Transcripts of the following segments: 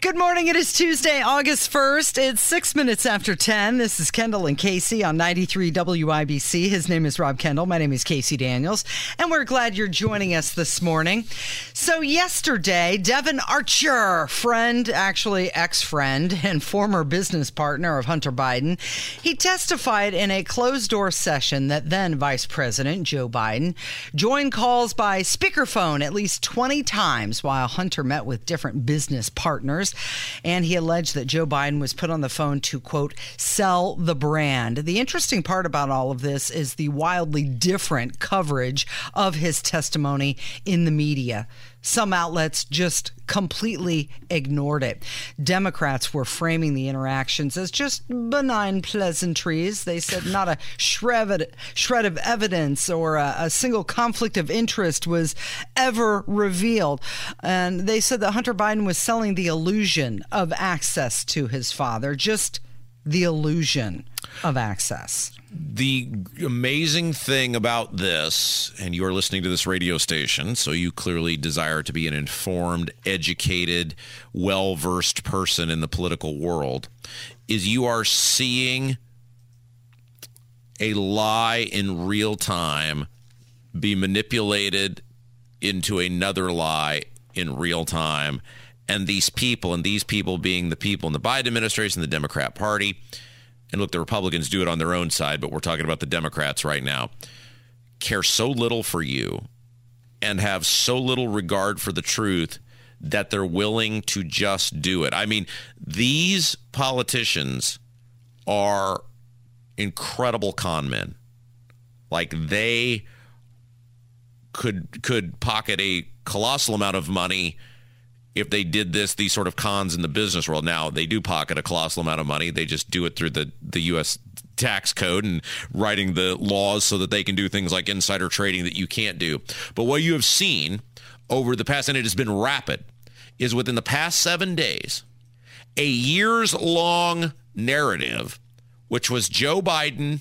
Good morning. It is Tuesday, August 1st. It's six minutes after 10. This is Kendall and Casey on 93 WIBC. His name is Rob Kendall. My name is Casey Daniels, and we're glad you're joining us this morning. So, yesterday, Devon Archer, friend, actually ex friend, and former business partner of Hunter Biden, he testified in a closed door session that then Vice President Joe Biden joined calls by speakerphone at least 20 times while Hunter met with different business partners. And he alleged that Joe Biden was put on the phone to, quote, sell the brand. The interesting part about all of this is the wildly different coverage of his testimony in the media. Some outlets just completely ignored it. Democrats were framing the interactions as just benign pleasantries. They said not a shred, shred of evidence or a, a single conflict of interest was ever revealed. And they said that Hunter Biden was selling the illusion of access to his father, just the illusion of access. The amazing thing about this, and you're listening to this radio station, so you clearly desire to be an informed, educated, well versed person in the political world, is you are seeing a lie in real time be manipulated into another lie in real time. And these people, and these people being the people in the Biden administration, the Democrat Party, and look, the Republicans do it on their own side, but we're talking about the Democrats right now, care so little for you and have so little regard for the truth that they're willing to just do it. I mean, these politicians are incredible con men. Like they could could pocket a colossal amount of money if they did this, these sort of cons in the business world. Now they do pocket a colossal amount of money. They just do it through the the U.S. tax code and writing the laws so that they can do things like insider trading that you can't do. But what you have seen over the past, and it has been rapid, is within the past seven days, a years long narrative, which was Joe Biden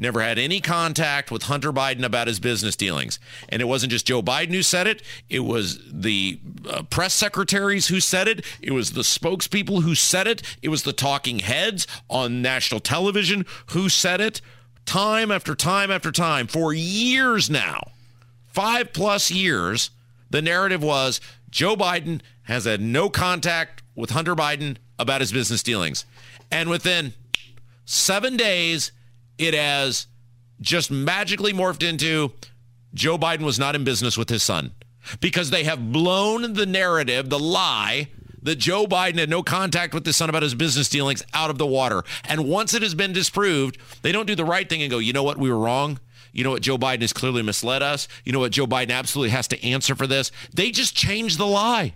never had any contact with Hunter Biden about his business dealings. And it wasn't just Joe Biden who said it, it was the uh, press secretaries who said it, it was the spokespeople who said it, it was the talking heads on national television who said it time after time after time for years now. Five plus years, the narrative was Joe Biden has had no contact with Hunter Biden about his business dealings. And within seven days, it has just magically morphed into Joe Biden was not in business with his son because they have blown the narrative, the lie that Joe Biden had no contact with his son about his business dealings out of the water. And once it has been disproved, they don't do the right thing and go, you know what, we were wrong. You know what, Joe Biden has clearly misled us. You know what, Joe Biden absolutely has to answer for this. They just change the lie.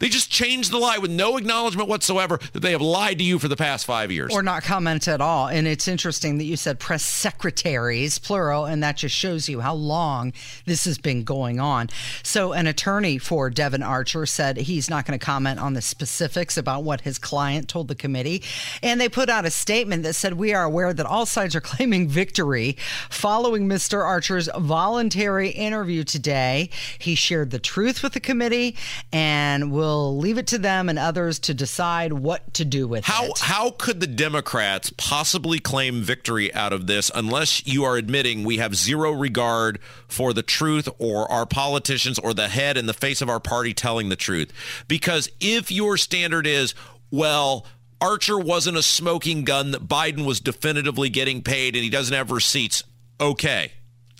They just changed the lie with no acknowledgement whatsoever that they have lied to you for the past five years. Or not comment at all. And it's interesting that you said press secretaries, plural, and that just shows you how long this has been going on. So, an attorney for Devon Archer said he's not going to comment on the specifics about what his client told the committee. And they put out a statement that said, We are aware that all sides are claiming victory following Mr. Archer's voluntary interview today. He shared the truth with the committee and will will leave it to them and others to decide what to do with how, it. How could the Democrats possibly claim victory out of this unless you are admitting we have zero regard for the truth or our politicians or the head and the face of our party telling the truth? Because if your standard is, well, Archer wasn't a smoking gun, that Biden was definitively getting paid and he doesn't have receipts, okay.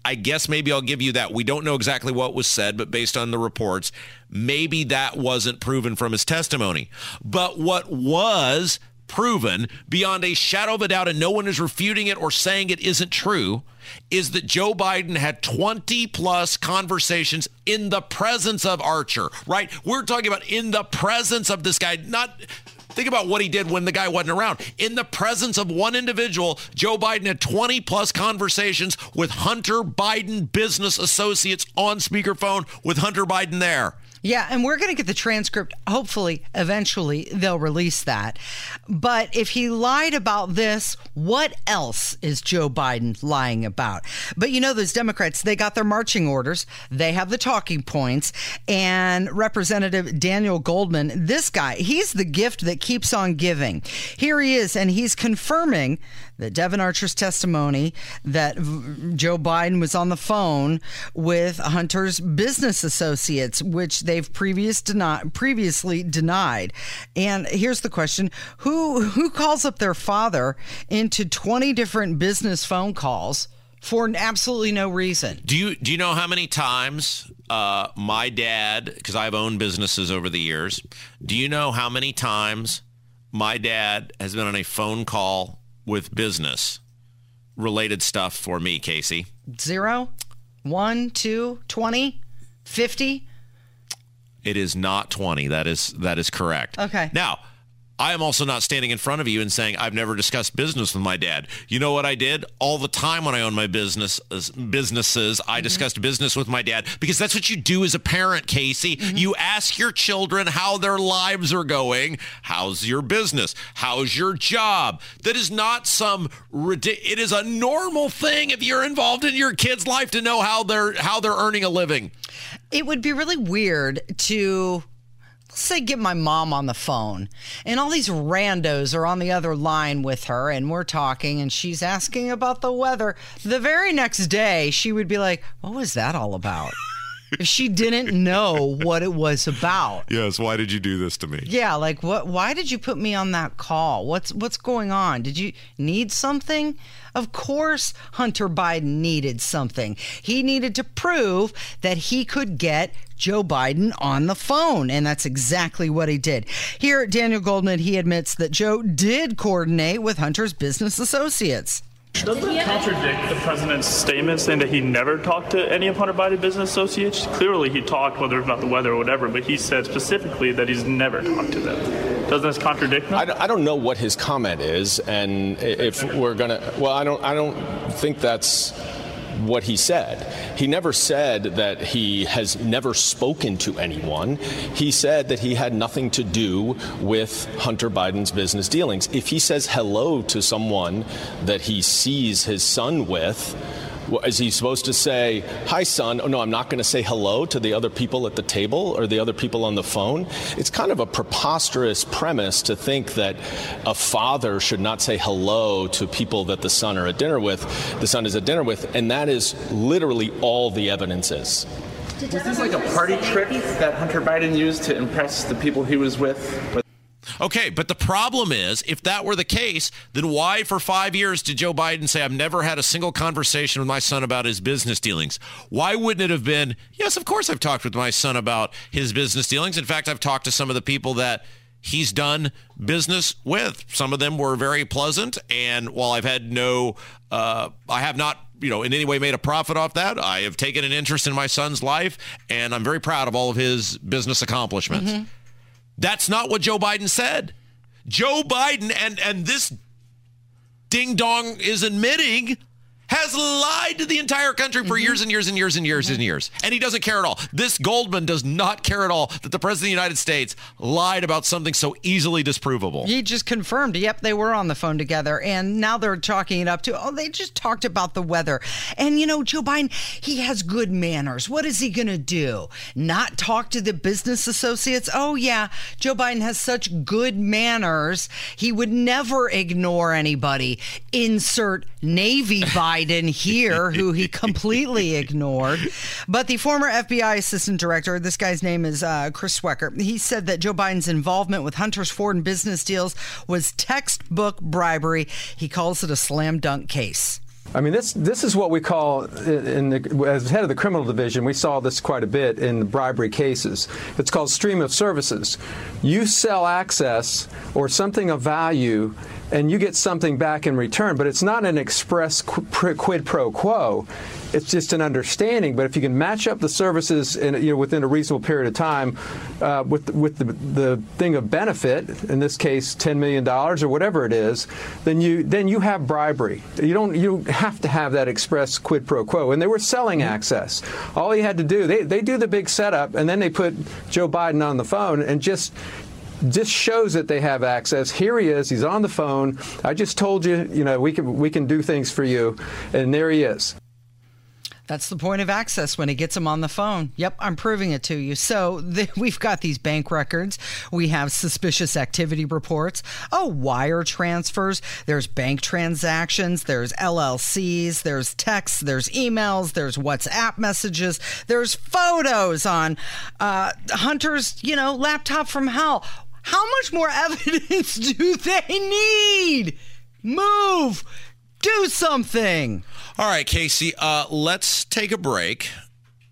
I guess maybe I'll give you that. We don't know exactly what was said, but based on the reports, maybe that wasn't proven from his testimony. But what was proven beyond a shadow of a doubt, and no one is refuting it or saying it isn't true, is that Joe Biden had 20 plus conversations in the presence of Archer, right? We're talking about in the presence of this guy, not Think about what he did when the guy wasn't around. In the presence of one individual, Joe Biden had 20 plus conversations with Hunter Biden business associates on speakerphone with Hunter Biden there. Yeah, and we're going to get the transcript. Hopefully, eventually, they'll release that. But if he lied about this, what else is Joe Biden lying about? But you know, those Democrats, they got their marching orders, they have the talking points. And Representative Daniel Goldman, this guy, he's the gift that keeps on giving. Here he is, and he's confirming that Devon Archer's testimony that Joe Biden was on the phone with Hunter's business associates, which they've previous deni- previously denied. And here's the question: Who who calls up their father into 20 different business phone calls? For absolutely no reason. Do you do you know how many times uh, my dad, because I've owned businesses over the years, do you know how many times my dad has been on a phone call with business related stuff for me, Casey? Zero, one, two, 20, 50? It is not 20. That is that is correct. Okay. Now, I am also not standing in front of you and saying I've never discussed business with my dad. You know what I did all the time when I owned my business businesses. I mm-hmm. discussed business with my dad because that's what you do as a parent, Casey. Mm-hmm. You ask your children how their lives are going. How's your business? How's your job? That is not some it is a normal thing if you're involved in your kid's life to know how they're how they're earning a living. It would be really weird to say get my mom on the phone. And all these randos are on the other line with her and we're talking and she's asking about the weather. The very next day she would be like what was that all about she didn't know what it was about. Yes, why did you do this to me? Yeah, like what why did you put me on that call? What's what's going on? Did you need something? Of course Hunter Biden needed something. He needed to prove that he could get Joe Biden on the phone. And that's exactly what he did. Here, Daniel Goldman, he admits that Joe did coordinate with Hunter's business associates. Doesn't that contradict the president's statement saying that he never talked to any of Hunter Biden's business associates? Clearly, he talked, whether it's about the weather or whatever, but he said specifically that he's never talked to them. Doesn't this contradict him? I don't know what his comment is, and if we're gonna, well, I don't, I don't think that's what he said. He never said that he has never spoken to anyone. He said that he had nothing to do with Hunter Biden's business dealings. If he says hello to someone that he sees his son with, is he supposed to say, Hi, son? Oh, no, I'm not going to say hello to the other people at the table or the other people on the phone? It's kind of a preposterous premise to think that a father should not say hello to people that the son are at dinner with, the son is at dinner with, and that is literally all the evidence is. Was this like a party trick that Hunter Biden used to impress the people he was with? Okay, but the problem is, if that were the case, then why for five years did Joe Biden say, I've never had a single conversation with my son about his business dealings? Why wouldn't it have been, yes, of course I've talked with my son about his business dealings. In fact, I've talked to some of the people that he's done business with. Some of them were very pleasant. And while I've had no, uh, I have not you know, in any way made a profit off that. I have taken an interest in my son's life, and I'm very proud of all of his business accomplishments. Mm-hmm. That's not what Joe Biden said. Joe Biden and and this ding dong is admitting has lied to the entire country for mm-hmm. years and years and years and years mm-hmm. and years. And he doesn't care at all. This Goldman does not care at all that the President of the United States lied about something so easily disprovable. He just confirmed, yep, they were on the phone together. And now they're talking it up to, oh, they just talked about the weather. And, you know, Joe Biden, he has good manners. What is he going to do? Not talk to the business associates? Oh, yeah, Joe Biden has such good manners. He would never ignore anybody. Insert Navy Biden. Biden here, who he completely ignored. But the former FBI assistant director, this guy's name is uh, Chris Swecker, he said that Joe Biden's involvement with Hunter's Ford and business deals was textbook bribery. He calls it a slam dunk case. I mean, this this is what we call, in the, as head of the criminal division, we saw this quite a bit in the bribery cases. It's called stream of services. You sell access or something of value and you get something back in return, but it's not an express quid pro quo. It's just an understanding. But if you can match up the services in, you know, within a reasonable period of time uh, with with the, the thing of benefit, in this case, ten million dollars or whatever it is, then you then you have bribery. You don't you have to have that express quid pro quo. And they were selling mm-hmm. access. All you had to do, they they do the big setup, and then they put Joe Biden on the phone and just just shows that they have access. Here he is. He's on the phone. I just told you, you know, we can we can do things for you, and there he is. That's the point of access when he gets them on the phone. Yep, I'm proving it to you. So we've got these bank records. We have suspicious activity reports. Oh, wire transfers. There's bank transactions. There's LLCs. There's texts. There's emails. There's WhatsApp messages. There's photos on uh, Hunter's, you know, laptop from hell. How much more evidence do they need? Move. Do something. All right, Casey, uh, let's take a break.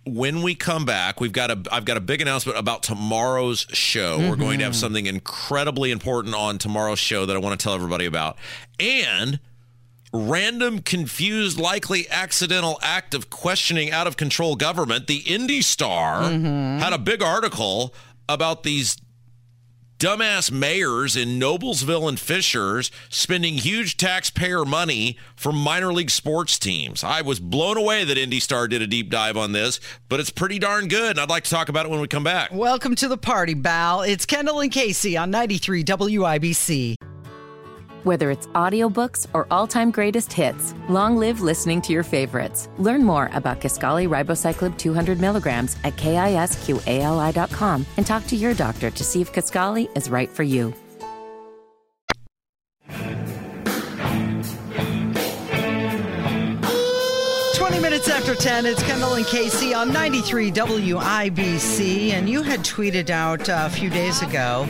When we come back, we've got a I've got a big announcement about tomorrow's show. Mm-hmm. We're going to have mm-hmm. something incredibly important on tomorrow's show that I want to tell everybody about. And random, confused, likely accidental act of questioning out of control government. The Indy Star mm-hmm. had a big article about these dumbass mayors in Noblesville and Fishers spending huge taxpayer money for minor league sports teams. I was blown away that Indy Star did a deep dive on this, but it's pretty darn good. And I'd like to talk about it when we come back. Welcome to the party, Bal. It's Kendall and Casey on 93 WIBC. Whether it's audiobooks or all-time greatest hits, long live listening to your favorites. Learn more about Kisqali Ribociclib 200 milligrams at kisqali.com and talk to your doctor to see if Kisqali is right for you. Minutes after ten, it's Kendall and Casey on 93 WIBC, and you had tweeted out a few days ago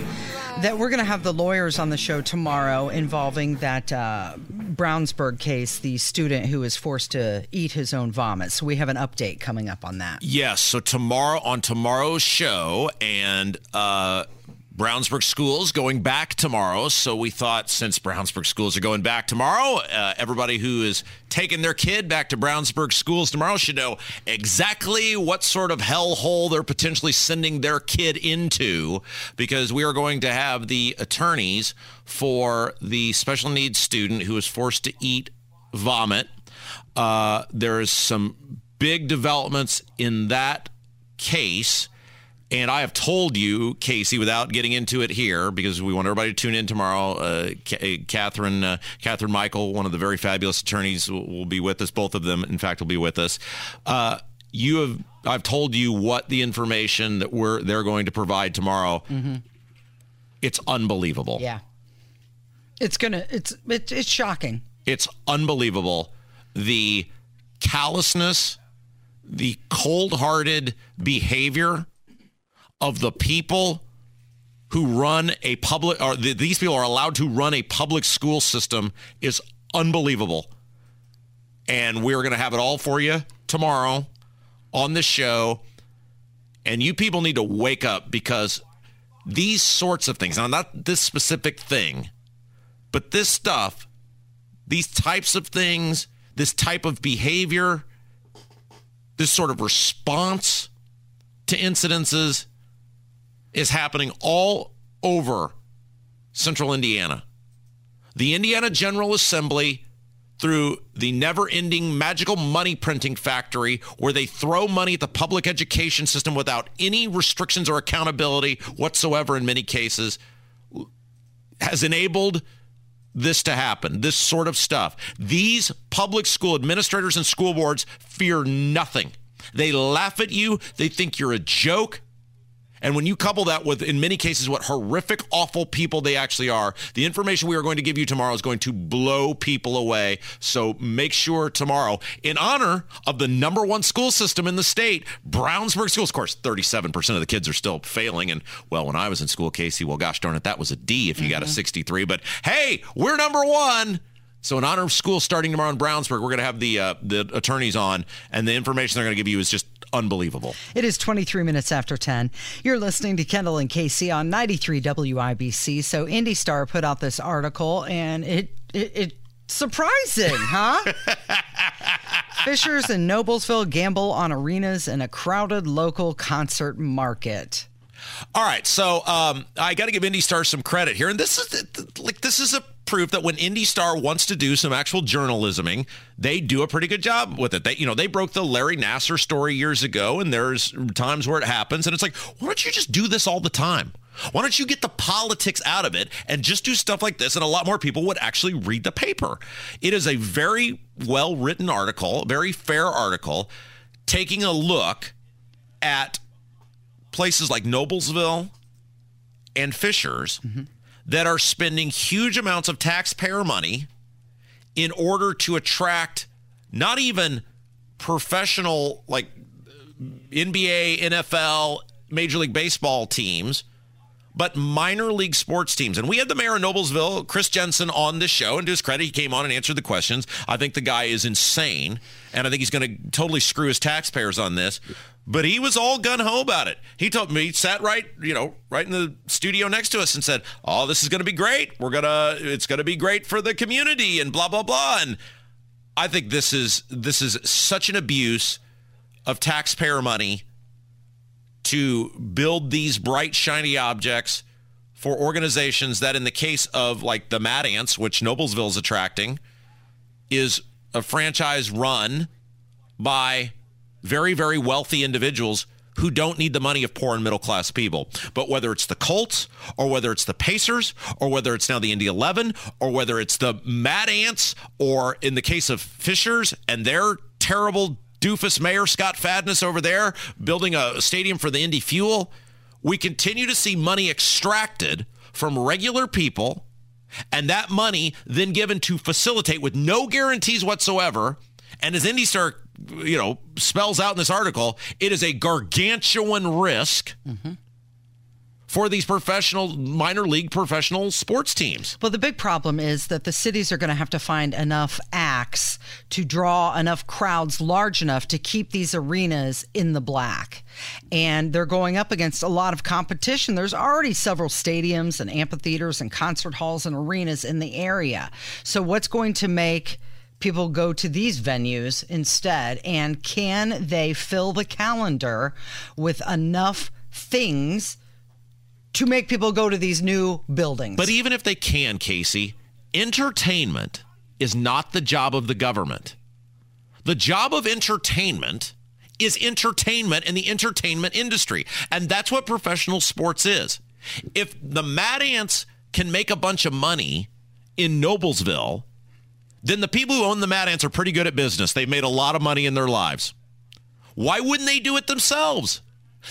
that we're going to have the lawyers on the show tomorrow involving that uh, Brownsburg case, the student who was forced to eat his own vomit. So we have an update coming up on that. Yes. So tomorrow on tomorrow's show, and uh, Brownsburg schools going back tomorrow. So we thought since Brownsburg schools are going back tomorrow, uh, everybody who is taking their kid back to Brownsburg schools tomorrow should know exactly what sort of hellhole they're potentially sending their kid into because we are going to have the attorneys for the special needs student who was forced to eat vomit. Uh, there is some big developments in that case and I have told you, Casey, without getting into it here, because we want everybody to tune in tomorrow. Uh, uh, Catherine, uh, Catherine Michael, one of the very fabulous attorneys, will, will, be with us. Both of them, in fact, will be with us. Uh, you have, I've told you what the information that we're they're going to provide tomorrow. Mm-hmm. It's unbelievable. Yeah, it's gonna. It's it, it's shocking. It's unbelievable. The callousness, the cold-hearted behavior of the people who run a public or the, these people are allowed to run a public school system is unbelievable. And we're going to have it all for you tomorrow on the show. And you people need to wake up because these sorts of things, now not this specific thing, but this stuff, these types of things, this type of behavior, this sort of response to incidences is happening all over central Indiana. The Indiana General Assembly, through the never ending magical money printing factory, where they throw money at the public education system without any restrictions or accountability whatsoever in many cases, has enabled this to happen, this sort of stuff. These public school administrators and school boards fear nothing. They laugh at you, they think you're a joke. And when you couple that with, in many cases, what horrific, awful people they actually are, the information we are going to give you tomorrow is going to blow people away. So make sure tomorrow, in honor of the number one school system in the state, Brownsburg Schools, of course, 37% of the kids are still failing. And well, when I was in school, Casey, well, gosh darn it, that was a D if you mm-hmm. got a mm-hmm. 63. But hey, we're number one So in honor of school starting tomorrow in Brownsburg, we're going to have the uh, the attorneys on, and the information they're going to give you is just unbelievable. It is 23 minutes after 10. You're listening to Kendall and Casey on 93 WIBC. So Indy Star put out this article, and it it, it surprising, huh? Fishers and Noblesville gamble on arenas in a crowded local concert market. All right, so um, I got to give Indy Star some credit here, and this is like this is a proof that when Indy Star wants to do some actual journalisming, they do a pretty good job with it. They, you know, they broke the Larry Nassar story years ago, and there's times where it happens, and it's like, why don't you just do this all the time? Why don't you get the politics out of it and just do stuff like this? And a lot more people would actually read the paper. It is a very well written article, very fair article, taking a look at places like Noblesville and Fishers mm-hmm. That are spending huge amounts of taxpayer money in order to attract not even professional like NBA, NFL, Major League Baseball teams, but minor league sports teams. And we had the mayor of Noblesville, Chris Jensen, on this show. And to his credit, he came on and answered the questions. I think the guy is insane. And I think he's going to totally screw his taxpayers on this. But he was all gun ho about it. He told me, he sat right, you know, right in the studio next to us and said, "Oh, this is going to be great. We're gonna, it's going to be great for the community and blah blah blah." And I think this is this is such an abuse of taxpayer money to build these bright shiny objects for organizations that, in the case of like the Mad Ants, which Noblesville is attracting, is a franchise run by very, very wealthy individuals who don't need the money of poor and middle class people. But whether it's the Colts or whether it's the Pacers or whether it's now the Indy 11 or whether it's the Mad Ants or in the case of Fishers and their terrible doofus mayor Scott Fadness over there building a stadium for the Indy Fuel, we continue to see money extracted from regular people and that money then given to facilitate with no guarantees whatsoever. And as Indy Star you know, spells out in this article, it is a gargantuan risk. Mm-hmm for these professional minor league professional sports teams. Well, the big problem is that the cities are going to have to find enough acts to draw enough crowds large enough to keep these arenas in the black. And they're going up against a lot of competition. There's already several stadiums and amphitheaters and concert halls and arenas in the area. So what's going to make people go to these venues instead? And can they fill the calendar with enough things to make people go to these new buildings? But even if they can, Casey, entertainment is not the job of the government. The job of entertainment is entertainment in the entertainment industry. And that's what professional sports is. If the Mad Ants can make a bunch of money in Noblesville then the people who own the Mad Ants are pretty good at business. They've made a lot of money in their lives. Why wouldn't they do it themselves?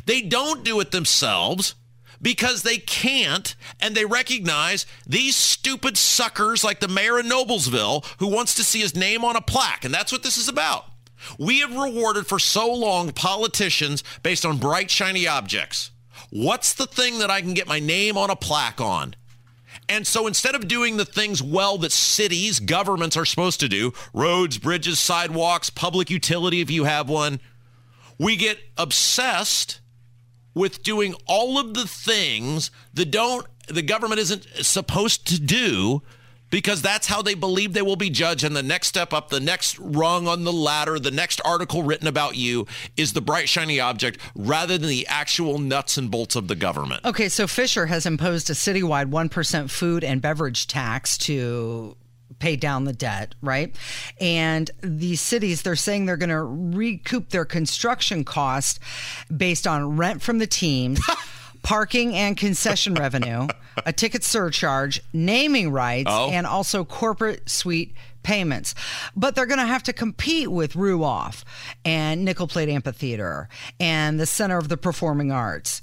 They don't do it themselves because they can't, and they recognize these stupid suckers like the mayor of Noblesville who wants to see his name on a plaque, and that's what this is about. We have rewarded for so long politicians based on bright, shiny objects. What's the thing that I can get my name on a plaque on? And so instead of doing the things well that cities, governments are supposed to do, roads, bridges, sidewalks, public utility if you have one, we get obsessed with doing all of the things that don't the government isn't supposed to do because that's how they believe they will be judged. And the next step up, the next rung on the ladder, the next article written about you is the bright, shiny object rather than the actual nuts and bolts of the government. Okay, so Fisher has imposed a citywide 1% food and beverage tax to pay down the debt, right? And these cities, they're saying they're going to recoup their construction cost based on rent from the teams. parking and concession revenue, a ticket surcharge, naming rights, oh. and also corporate suite payments. But they're going to have to compete with Ruoff and Nickel Plate Amphitheater and the Center of the Performing Arts.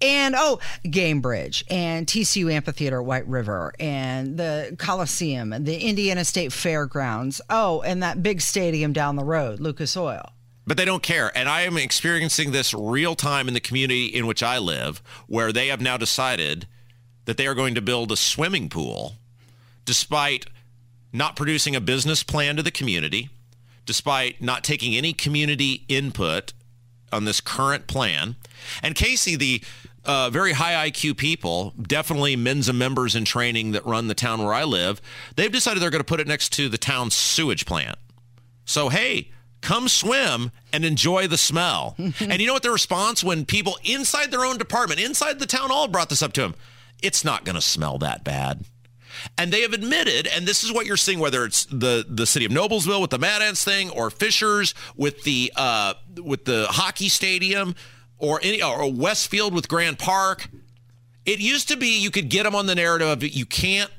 And oh, Gainbridge and TCU Amphitheater, White River, and the Coliseum, and the Indiana State Fairgrounds. Oh, and that big stadium down the road, Lucas Oil but they don't care. And I am experiencing this real time in the community in which I live, where they have now decided that they are going to build a swimming pool despite not producing a business plan to the community, despite not taking any community input on this current plan. And Casey, the uh, very high IQ people, definitely Mensa members in training that run the town where I live, they've decided they're going to put it next to the town's sewage plant. So, hey, come swim and enjoy the smell. and you know what the response when people inside their own department, inside the town hall, brought this up to them? It's not going to smell that bad. And they have admitted, and this is what you're seeing, whether it's the, the city of Noblesville with the Mad Ants thing, or Fishers with the uh, with the hockey stadium, or any or Westfield with Grand Park. It used to be you could get them on the narrative of you can't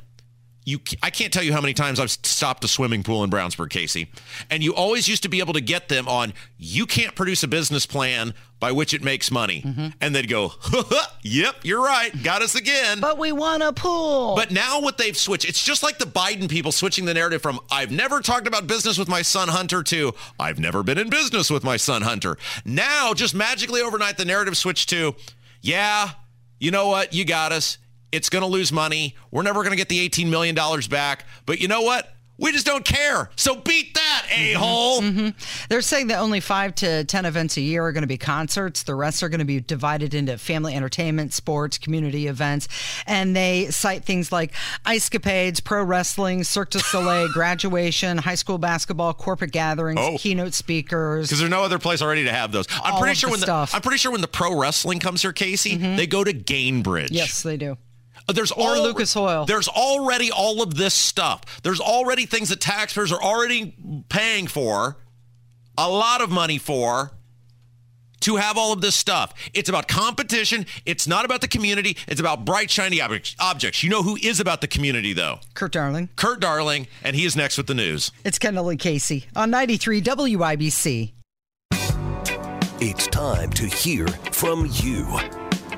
you I can't tell you how many times I've stopped a swimming pool in Brownsburg, Casey, and you always used to be able to get them on you can't produce a business plan by which it makes money. Mm-hmm. And they'd go, "Yep, you're right. Got us again." But we want a pool. But now what they've switched, it's just like the Biden people switching the narrative from I've never talked about business with my son Hunter to I've never been in business with my son Hunter. Now, just magically overnight the narrative switched to, "Yeah, you know what? You got us it's going to lose money. We're never going to get the $18 million back. But you know what? We just don't care. So beat that, a hole. Mm-hmm. mm-hmm. They're saying that only five to 10 events a year are going to be concerts. The rest are going to be divided into family entertainment, sports, community events. And they cite things like ice capades, pro wrestling, Cirque du Soleil, graduation, high school basketball, corporate gatherings, oh. keynote speakers. Because there's no other place already to have those. I'm pretty sure when stuff. the I'm pretty sure when the pro wrestling comes here, Casey, mm-hmm. they go to Gainbridge. Yes, they do. There's or Lucas Oil. There's already all of this stuff. There's already things that taxpayers are already paying for, a lot of money for, to have all of this stuff. It's about competition. It's not about the community. It's about bright, shiny objects. You know who is about the community, though? Kurt Darling. Kurt Darling, and he is next with the news. It's Kendall and Casey on 93 WIBC. It's time to hear from you.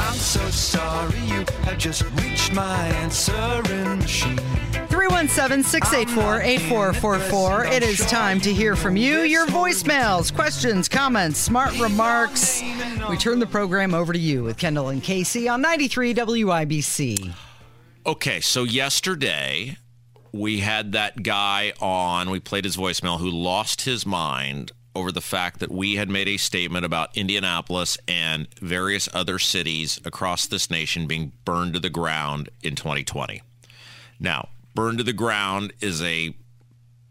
I'm so sorry you have just reached my answering machine. 317 684 8444. It is time to hear from you. Your voicemails, questions, comments, smart remarks. We turn the program over to you with Kendall and Casey on 93 WIBC. Okay, so yesterday we had that guy on, we played his voicemail, who lost his mind over the fact that we had made a statement about Indianapolis and various other cities across this nation being burned to the ground in 2020. Now, burned to the ground is a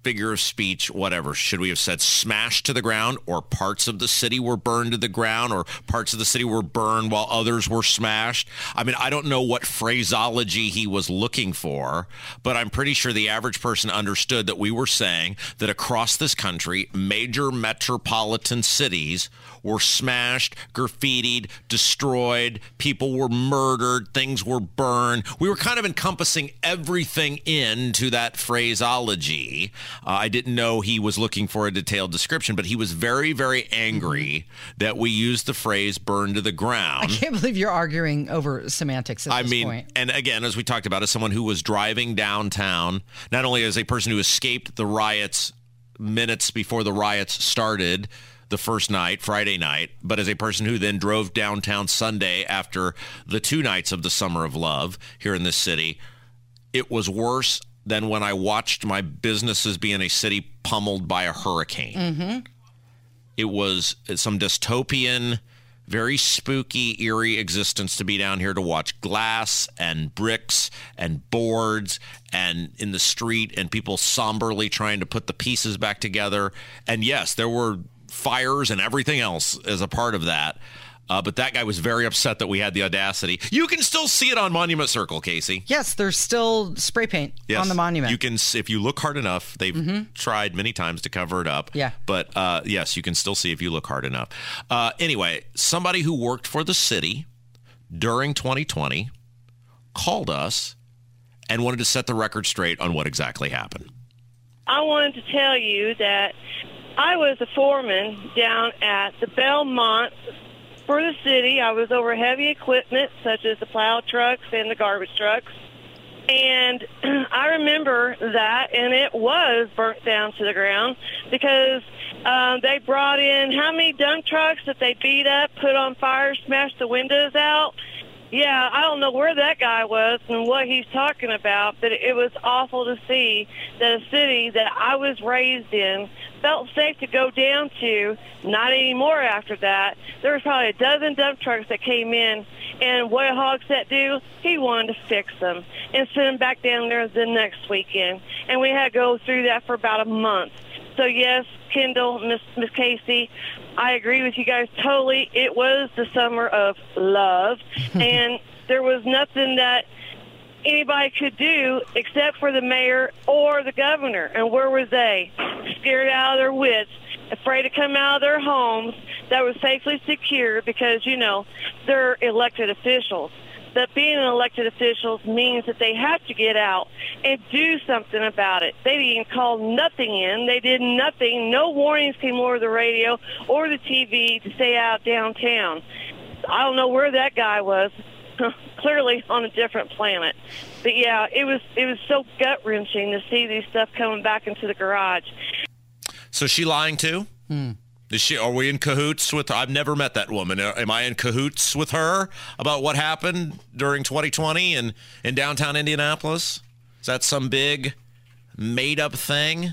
figure of speech, whatever. Should we have said smashed to the ground or parts of the city were burned to the ground or parts of the city were burned while others were smashed? I mean, I don't know what phraseology he was looking for, but I'm pretty sure the average person understood that we were saying that across this country, major metropolitan cities were smashed, graffitied, destroyed, people were murdered, things were burned. We were kind of encompassing everything into that phraseology. Uh, I didn't know he was looking for a detailed description, but he was very, very angry that we used the phrase burn to the ground. I can't believe you're arguing over semantics at I this mean, point. and again, as we talked about, as someone who was driving downtown, not only as a person who escaped the riots minutes before the riots started, the first night, Friday night, but as a person who then drove downtown Sunday after the two nights of the Summer of Love here in this city, it was worse than when I watched my businesses be in a city pummeled by a hurricane. Mm-hmm. It was some dystopian, very spooky, eerie existence to be down here to watch glass and bricks and boards and in the street and people somberly trying to put the pieces back together. And yes, there were fires and everything else as a part of that. Uh, but that guy was very upset that we had the audacity. You can still see it on Monument Circle, Casey. Yes, there's still spray paint yes, on the monument. You can, if you look hard enough. They've mm-hmm. tried many times to cover it up. Yeah, but uh, yes, you can still see if you look hard enough. Uh, anyway, somebody who worked for the city during 2020 called us and wanted to set the record straight on what exactly happened. I wanted to tell you that I was a foreman down at the Belmont for the city. I was over heavy equipment such as the plow trucks and the garbage trucks. And I remember that, and it was burnt down to the ground because um, they brought in how many dump trucks that they beat up, put on fire, smashed the windows out. Yeah, I don't know where that guy was and what he's talking about, but it was awful to see that a city that I was raised in felt safe to go down to. Not anymore after that. There was probably a dozen dump trucks that came in, and what did Hogsett do? He wanted to fix them and send them back down there the next weekend. And we had to go through that for about a month. So yes, Kendall, Miss Miss Casey, I agree with you guys totally. It was the summer of love, and there was nothing that anybody could do except for the mayor or the governor. And where was they? Scared out of their wits, afraid to come out of their homes that were safely secure because you know they're elected officials that being an elected officials means that they have to get out and do something about it. They didn't call nothing in. They did nothing. No warnings came over the radio or the TV to stay out downtown. I don't know where that guy was. Clearly on a different planet. But yeah, it was it was so gut wrenching to see these stuff coming back into the garage. So is she lying too? Is she? Are we in cahoots with? I've never met that woman. Uh, Am I in cahoots with her about what happened during 2020 in in downtown Indianapolis? Is that some big made up thing?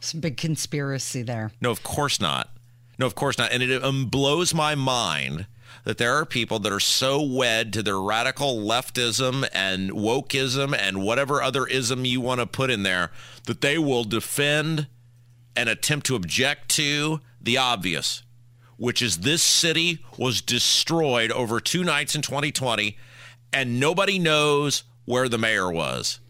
Some big conspiracy there. No, of course not. No, of course not. And it um, blows my mind that there are people that are so wed to their radical leftism and wokeism and whatever other ism you want to put in there that they will defend and attempt to object to the obvious, which is this city was destroyed over two nights in 2020 and nobody knows where the mayor was.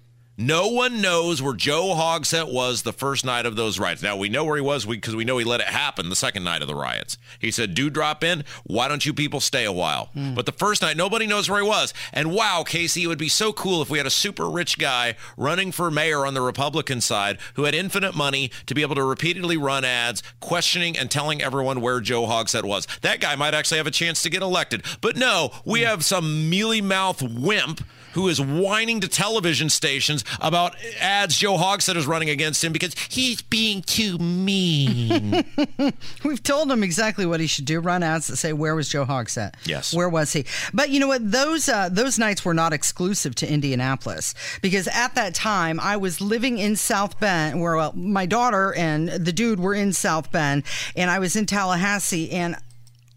No one knows where Joe Hogsett was the first night of those riots. Now we know where he was because we know he let it happen the second night of the riots. He said, "Do drop in. Why don't you people stay a while?" Hmm. But the first night, nobody knows where he was. And wow, Casey, it would be so cool if we had a super rich guy running for mayor on the Republican side who had infinite money to be able to repeatedly run ads, questioning and telling everyone where Joe Hogsett was. That guy might actually have a chance to get elected. But no, we hmm. have some mealy mouth wimp who is whining to television stations about ads Joe Hogsett is running against him because he's being too mean. We've told him exactly what he should do. Run ads that say, "Where was Joe Hogsett? Yes. where was he?" But you know what? Those uh, those nights were not exclusive to Indianapolis because at that time I was living in South Bend, where well, my daughter and the dude were in South Bend, and I was in Tallahassee, and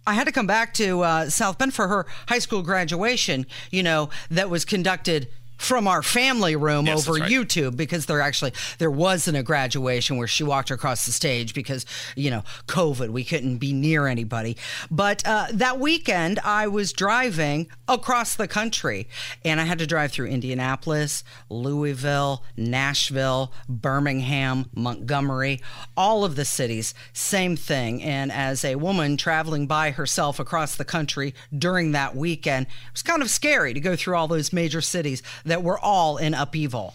I had to come back to uh, South Bend for her high school graduation. You know that was conducted from our family room Yes, over right. YouTube because there actually there wasn't a graduation where she walked across the stage because you know COVID we couldn't be near anybody. But uh, that weekend I was driving across the country and I had to drive through Indianapolis, Louisville, Nashville, Birmingham, Montgomery, all of the cities. Same thing. And as a woman traveling by herself across the country during that weekend, it was kind of scary to go through all those major cities that we're all in upheaval.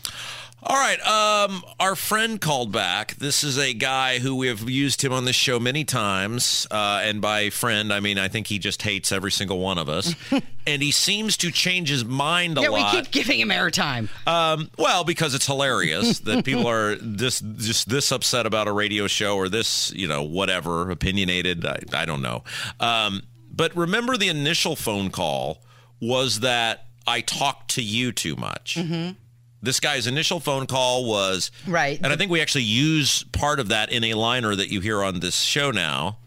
All right. Um, our friend called back. This is a guy who we have used him on this show many times. Uh, and by friend, I mean, I think he just hates every single one of us. and he seems to change his mind a lot. Yeah, we keep giving him airtime. Um, well, because it's hilarious that people are this just this upset about a radio show or this, you know, whatever opinionated. I, I don't know. Um, but remember, the initial phone call was that I talked to you too much. Mm-hmm. This guy's initial phone call was Right. and I think we actually use part of that in a liner that you hear on this show now.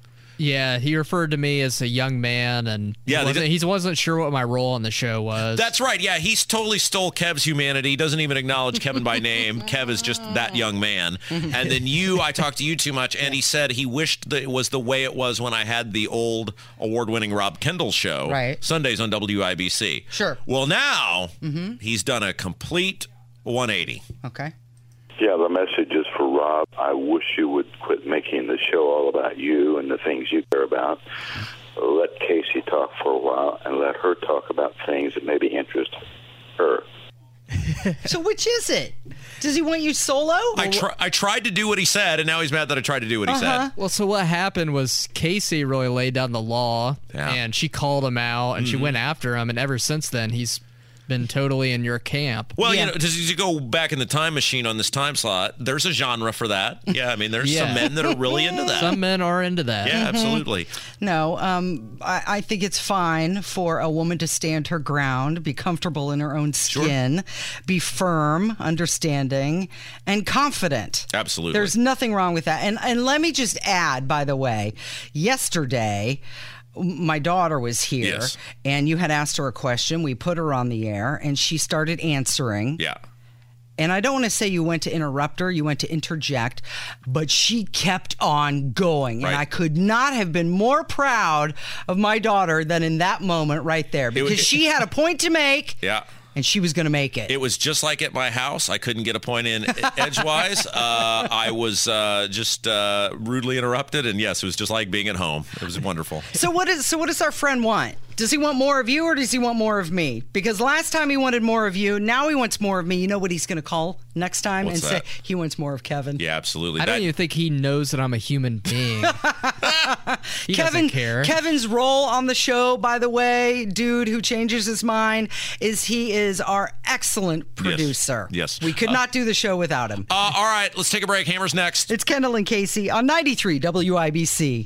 Yeah, he referred to me as a young man, and Yeah, he wasn't, he wasn't sure what my role on the show was. That's right. Yeah, he's totally stole Kev's humanity. He doesn't even acknowledge Kevin by name. Kev is just that young man. And then you, I talked to you too much, and he said he wished that it was the way it was when I had the old award-winning Rob Kendall show, Right. Sundays on WIBC. Sure. Well, now mm-hmm. he's done a complete 180. Okay. Yeah, the message is for Rob. I wish you would quit making the show all about you and the things you care about. Let Casey talk for a while and let her talk about things that maybe interest her. So which is it? Does he want you solo? I, try, I tried to do what he said, and now he's mad that I tried to do what he Uh-huh. said. Well, so what happened was Casey really laid down the law, Yeah. and she called him out, and she Mm-hmm. went after him, and ever since then he's been totally in your camp. Well, you know, to, to go back in the time machine on this time slot, there's a genre for that. Yeah, I mean, there's some men that are really into that. Some men are into that. yeah, absolutely. No, um, I, I think it's fine for a woman to stand her ground, be comfortable in her own skin, be firm, understanding, and confident. Absolutely. There's nothing wrong with that. And and let me just add, by the way, yesterday my daughter was here Yes. and you had asked her a question. We put her on the air and she started answering. Yeah. And I don't want to say you went to interrupt her, you went to interject, but she kept on going. And I could not have been more proud of my daughter than in that moment right there because was- she had a point to make Yeah. And she was going to make it. It was just like at my house. I couldn't get a point in edgewise. Uh, I was uh, just uh, rudely interrupted, and yes, it was just like being at home. It was wonderful. So what is so what does our friend want? Does he want more of you or does he want more of me? Because last time he wanted more of you, now he wants more of me. You know what he's going to call next time What's and that? say he wants more of Kevin. Yeah, absolutely. I don't even think he knows that I'm a human being. he Kevin doesn't care. Kevin's role on the show, by the way, dude who changes his mind, is he is our excellent producer. Yes. We could Uh, not do the show without him. Uh, all right, let's take a break. Hammers next. It's Kendall and Casey on 93 WIBC.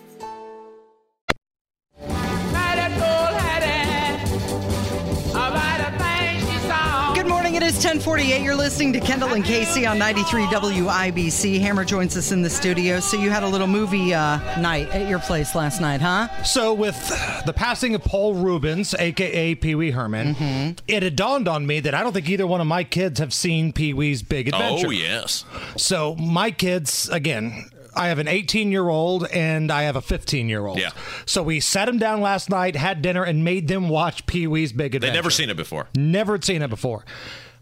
It is 1048. You're listening to Kendall and Casey on 93 WIBC. Hammer joins us in the studio. So you had a little movie uh, night at your place last night, huh? So, with the passing of Paul Reubens, aka Pee Wee Herman, Mm-hmm. it had dawned on me that I don't think either one of my kids have seen Pee Wee's Big Adventure. Oh, yes. So, my kids, again, I have an 18 year old and I have a 15 year old. Yeah. So, we sat them down last night, had dinner, and made them watch Pee Wee's Big Adventure. They'd never seen it before. Never had seen it before.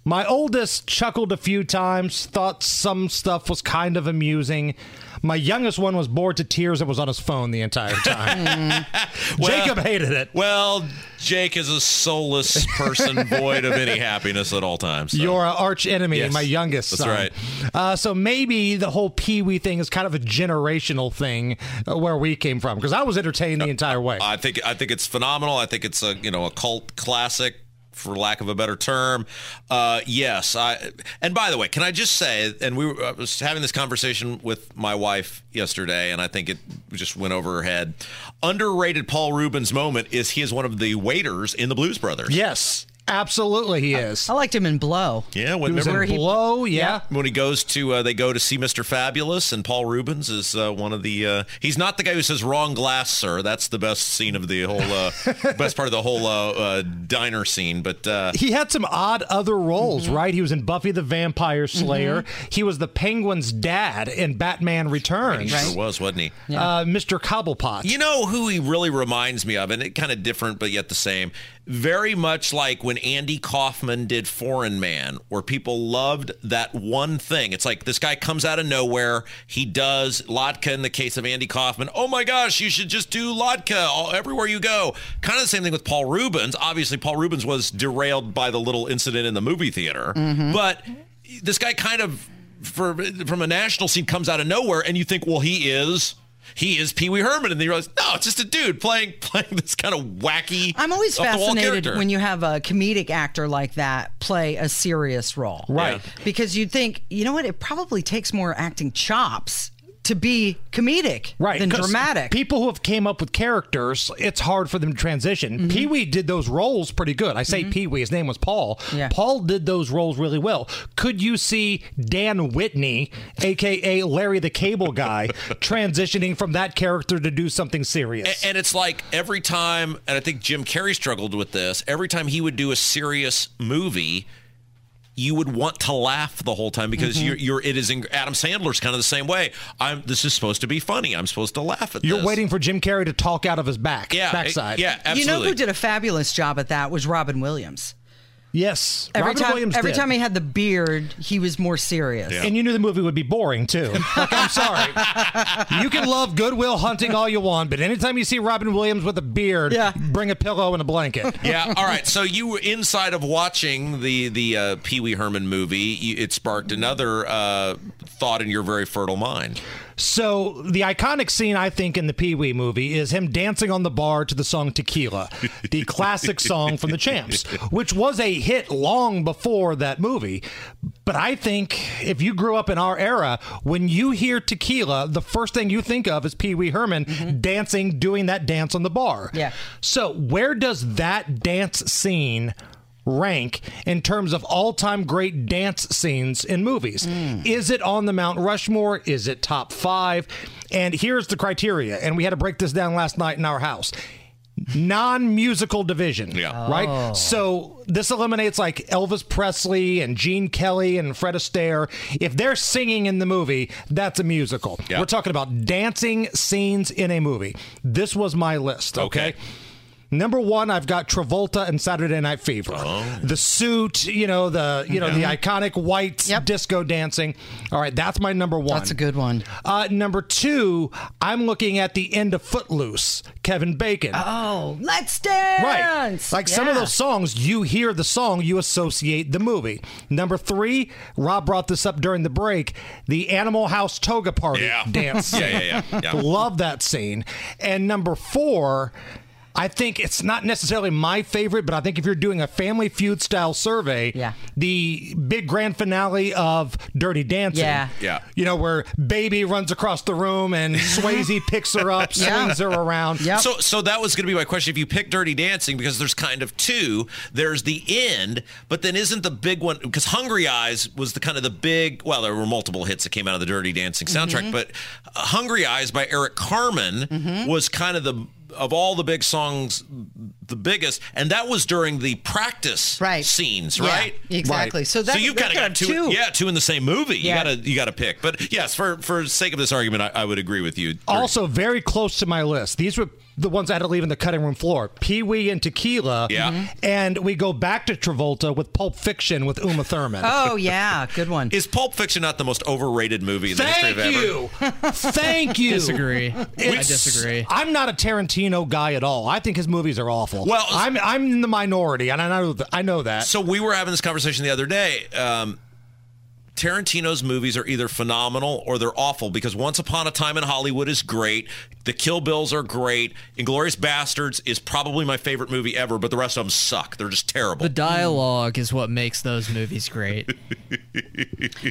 My oldest chuckled a few times, thought some stuff was kind of amusing. My youngest one was bored to tears and was on his phone the entire time. Jacob hated it. Well, Jake is a soulless person void of any happiness at all times. So. You're an arch enemy, Yes, my youngest that's son. right. Uh, so maybe the whole Pee Wee thing is kind of a generational thing uh, where we came from because I was entertained the entire way. I think I think it's phenomenal. I think it's a you know a cult classic, for lack of a better term. Uh, yes, I. And by the way, can I just say? And we were, I was having this conversation with my wife yesterday, and I think it just went over her head. Underrated Paul Reubens moment is he is one of the waiters in the Blues Brothers. yes, absolutely, he is. I liked him in Blow. Yeah, when, He was in remember Blow, yeah. when he goes to uh, they go to see Mr. Fabulous and Paul Reubens is uh, one of the uh, he's not the guy who says wrong glass sir that's the best scene of the whole uh, best part of the whole uh, uh, diner scene but uh, He had some odd other roles, Mm-hmm. right? He was in Buffy the Vampire Slayer. He was the Penguin's dad in Batman Returns. he sure was wasn't he Uh, Mr. Cobblepot. you know who he really reminds me of and it kind of different but yet the same very much like when Andy Kaufman did Foreign Man where people loved that one thing. It's like this guy comes out of nowhere. He does Latka in the case of Andy Kaufman. Oh my gosh you should just do Latka all, everywhere you go. Kind of the same thing with Paul Reubens. Obviously Paul Reubens was derailed by the little incident in the movie theater. Mm-hmm. But this guy kind of for from a national scene comes out of nowhere and you think well he is he is Pee Wee Herman, and then you realize, no, it's just a dude playing playing this kind of wacky. I'm always fascinated when you have a comedic actor like that play a serious role. Right. Because you'd think, you know what, it probably takes more acting chops to be comedic Right, than dramatic. People who have came up with characters, it's hard for them to transition. Mm-hmm. Pee Wee did those roles pretty good. I say Pee Wee, his name was Paul. Yeah. Paul did those roles really well. Could you see Dan Whitney, aka Larry the Cable Guy, transitioning from that character to do something serious? and it's like every time, and I think Jim Carrey struggled with this. Every time he would do a serious movie, you would want to laugh the whole time because Mm-hmm. you're, you're. It is. In, Adam Sandler's kind of the same way. I'm. This is supposed to be funny. I'm supposed to laugh at You're this. waiting for Jim Carrey to talk out of his back, Yeah, backside. Yeah, absolutely. You know who did a fabulous job at that was Robin Williams. Yes, Every Robin time, Williams. every did. time he had the beard, he was more serious. And you knew the movie would be boring too. Like, I'm sorry. you can love Good Will Hunting all you want, but anytime you see Robin Williams with a beard, Yeah. bring a pillow and a blanket. yeah. All right. So you were inside of watching the the uh, Pee Wee Herman movie. You, it sparked another uh, thought in your very fertile mind. So the iconic scene I think in the Pee Wee movie is him dancing on the bar to the song Tequila, the classic song from the Champs, which was a hit long before that movie. But I think if you grew up in our era, when you hear Tequila, the first thing you think of is Pee Wee Herman mm-hmm. dancing, doing that dance on the bar. Yeah. So where does that dance scene rank in terms of all-time great dance scenes in movies? Mm. Is it on the Mount Rushmore? Is it top 5? And here's the criteria, and we had to break this down last night in our house. Non-musical division, Yeah. right? Oh. So this eliminates like Elvis Presley and Gene Kelly and Fred Astaire. If they're singing in the movie, that's a musical. Yeah. We're talking about dancing scenes in a movie. This was my list. Okay. Okay. Number one, I've got Travolta and Saturday Night Fever. The suit, you know, the you know the iconic white Yep. disco dancing. All right, that's my number one. That's a good one. Uh, number two, I'm looking at the end of Footloose, Kevin Bacon. Oh, let's dance! Right. Like some of those songs, you hear the song, you associate the movie. Number three, Rob brought this up during the break the Animal House Toga Party Yeah. dance. Yeah, yeah, yeah, yeah. Love that scene. And number four, I think it's not necessarily my favorite, but I think if you're doing a Family Feud style survey, Yeah. the big grand finale of Dirty Dancing, Yeah. Yeah. you know, where Baby runs across the room and Swayze picks her up, Yeah. swings her around. Yep. So, so that was going to be my question. If you pick Dirty Dancing, because there's kind of two. There's the end, but then isn't the big one? Because Hungry Eyes was the kind of the big. Well, there were multiple hits that came out of the Dirty Dancing soundtrack, Mm-hmm. but uh, Hungry Eyes by Eric Carmen was kind of the of all the big songs, the biggest, and that was during the practice Right. scenes, Yeah, right? exactly. So that- so you've that kind of got have two, two. yeah, two in the same movie. Yeah. You gotta you gotta pick. But yes, for for sake of this argument, I, I would agree with you. Also, very close to my list. These were the ones I had to leave in the cutting room floor. Pee Wee and Tequila. Yeah. Mhm. And we go back to Travolta with Pulp Fiction with Uma Thurman. Oh, yeah. Good one. Is Pulp Fiction not the most overrated movie in the history Thank of ever? you. Thank you. I disagree. I disagree. I'm not a Tarantino guy at all. I think his movies are awful. Well, I'm I'm in the minority, and I know th- I know that. So we were having this conversation the other day. Um, Tarantino's movies are either phenomenal or they're awful because Once Upon a Time in Hollywood is great. The Kill Bills are great. Inglorious Bastards is probably my favorite movie ever, but the rest of them suck. They're just terrible. The dialogue is what makes those movies great.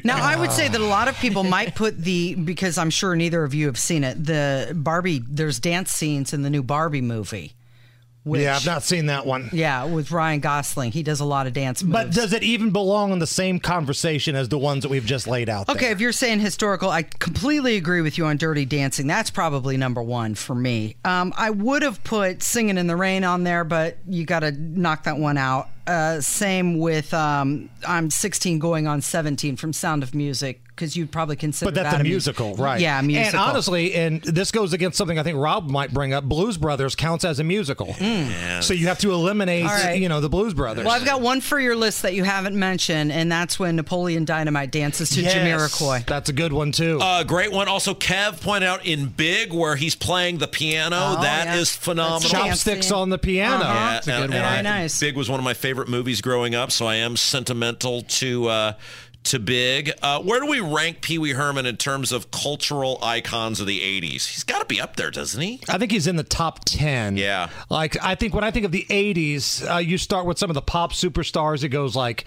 Now, I would say that a lot of people might put the because I'm sure neither of you have seen it. The Barbie, there's dance scenes in the new Barbie movie. Which, yeah, I've not seen that one. Yeah, with Ryan Gosling, he does a lot of dance moves. But does it even belong in the same conversation as the ones that we've just laid out? Okay, if you're saying historical, I completely agree with you on Dirty Dancing. That's probably number one for me. Um, I would have put Singing in the Rain on there, but you got to knock that one out. Uh, same with um, I'm 16 going on 17 from Sound of Music because you'd probably consider But that's that a musical, right? Yeah, musical. And honestly, and this goes against something I think Rob might bring up. Blues Brothers counts as a musical, so you have to eliminate, All right. you know, the Blues Brothers. Well, I've got one for your list that you haven't mentioned, and that's when Napoleon Dynamite dances to Yes, Jamiroquai. That's a good one too. Uh, great one. Also, Kev pointed out in Big where he's playing the piano. Oh, That is yeah. phenomenal. Chopsticks on the piano. Uh-huh. Yeah, That's a and- good and one. I- Very nice. Big was one of my favorite movies growing up, so I am sentimental to uh, to Big. Uh, where do we rank Pee Wee Herman in terms of cultural icons of the '80s? He's got to be up there, doesn't he? I think he's in the top 10. Yeah. Like, I think when I think of the 80s, uh, you start with some of the pop superstars. It goes like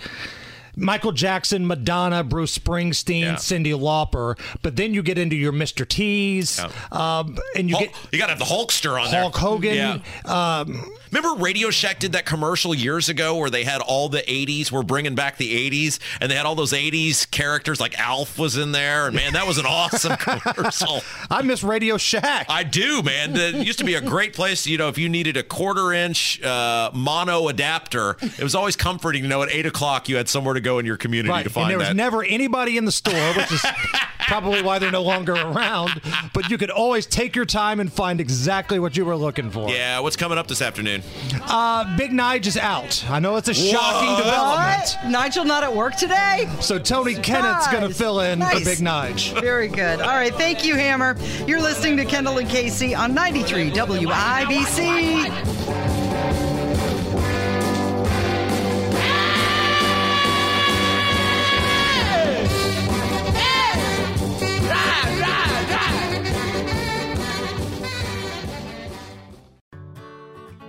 Michael Jackson, Madonna, Bruce Springsteen, Yeah. Cyndi Lauper. But then you get into your Mr. T's, um, and you Hulk- get you got to have the Hulkster on there. Hulk Hogan. Yeah. Um, Remember Radio Shack did that commercial years ago where they had all the 80s, we're bringing back the 80s, and they had all those 80s characters like Alf was in there. And man, that was an awesome commercial. I miss Radio Shack. I do, man. It used to be a great place. You know, if you needed a quarter inch uh, mono adapter, it was always comforting to know at eight o'clock you had somewhere to go in your community Right, to and find there was that. never anybody in the store, which is probably why they're no longer around. But you could always take your time and find exactly what you were looking for. Yeah, what's coming up this afternoon? Uh, Big Nige is out. I know it's a shocking development. What? Nigel not at work today? So Tony Kennett's going to fill in Nice. for Big Nige. Very good. All right, thank you, Hammer. You're listening to Kendall and Casey on 93 WIBC.